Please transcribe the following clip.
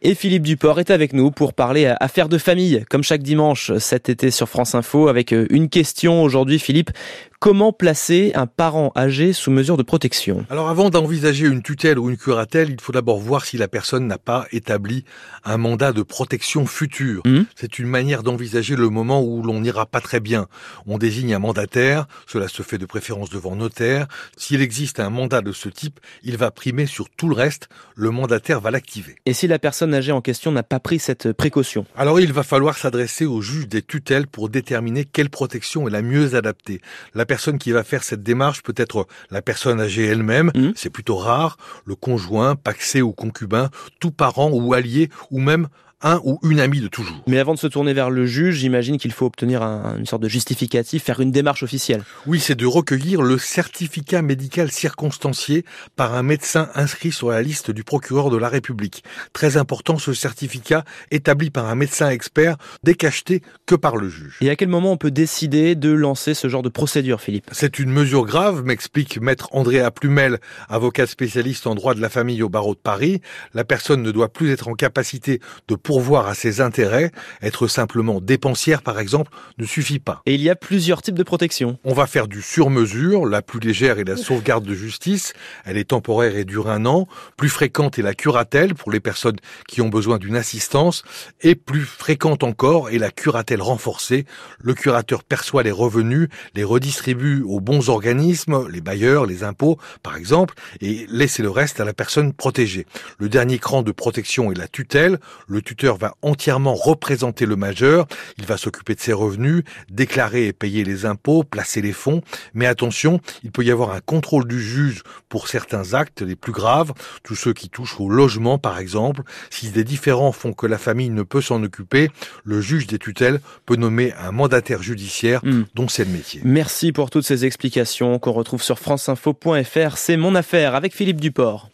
Et Philippe Duport est avec nous pour parler affaires de famille, comme chaque dimanche cet été sur France Info, avec euh, une question aujourd'hui, Philippe. Comment placer un parent âgé sous mesure de protection? Alors avant d'envisager une tutelle ou une curatelle, il faut d'abord voir si la personne n'a pas établi un mandat de protection future. Mmh. C'est une manière d'envisager le moment où l'on n'ira pas très bien. On désigne un mandataire, cela se fait de préférence devant notaire. S'il existe un mandat de ce type, il va primer sur tout le reste, le mandataire va l'activer. Et si la personne âgée en question n'a pas pris cette précaution? Alors il va falloir s'adresser au juge des tutelles pour déterminer quelle protection est la mieux adaptée. La personne qui va faire cette démarche peut être la personne âgée elle-même, Mmh. c'est plutôt rare, le conjoint, paxé ou concubin, tout parent ou allié, ou même un ou une amie de toujours. Mais avant de se tourner vers le juge, j'imagine qu'il faut obtenir un- une sorte de justificatif, faire une démarche officielle. Oui, c'est de recueillir le certificat médical circonstancié par un médecin inscrit sur la liste du procureur de la République. Très important, ce certificat établi par un médecin expert, décacheté que par le juge. Et à quel moment on peut décider de lancer ce genre de procédure, Philippe? C'est une mesure grave, m'explique maître Andrea Plumel, avocat spécialiste en droit de la famille au barreau de Paris. La personne ne doit plus être en capacité de pourvoir à ses intérêts. Être simplement dépensière, par exemple, ne suffit pas. Et il y a plusieurs types de protection. On va faire du sur-mesure. La plus légère est la sauvegarde de justice. Elle est temporaire et dure un an. Plus fréquente est la curatelle pour les personnes qui ont besoin d'une assistance. Et plus fréquente encore est la curatelle renforcée. Le curateur perçoit les revenus, les redistribue aux bons organismes, les bailleurs, les impôts, par exemple, et laisse le reste à la personne protégée. Le dernier cran de protection est la tutelle. Le va entièrement représenter le majeur. Il va s'occuper de ses revenus, déclarer et payer les impôts, placer les fonds. Mais attention, il peut y avoir un contrôle du juge pour certains actes les plus graves, tous ceux qui touchent au logement par exemple. Si des différends font que la famille ne peut s'en occuper, le juge des tutelles peut nommer un mandataire judiciaire Hmm. dont c'est le métier. Merci pour toutes ces explications qu'on retrouve sur franceinfo.fr. C'est mon affaire avec Philippe Duport.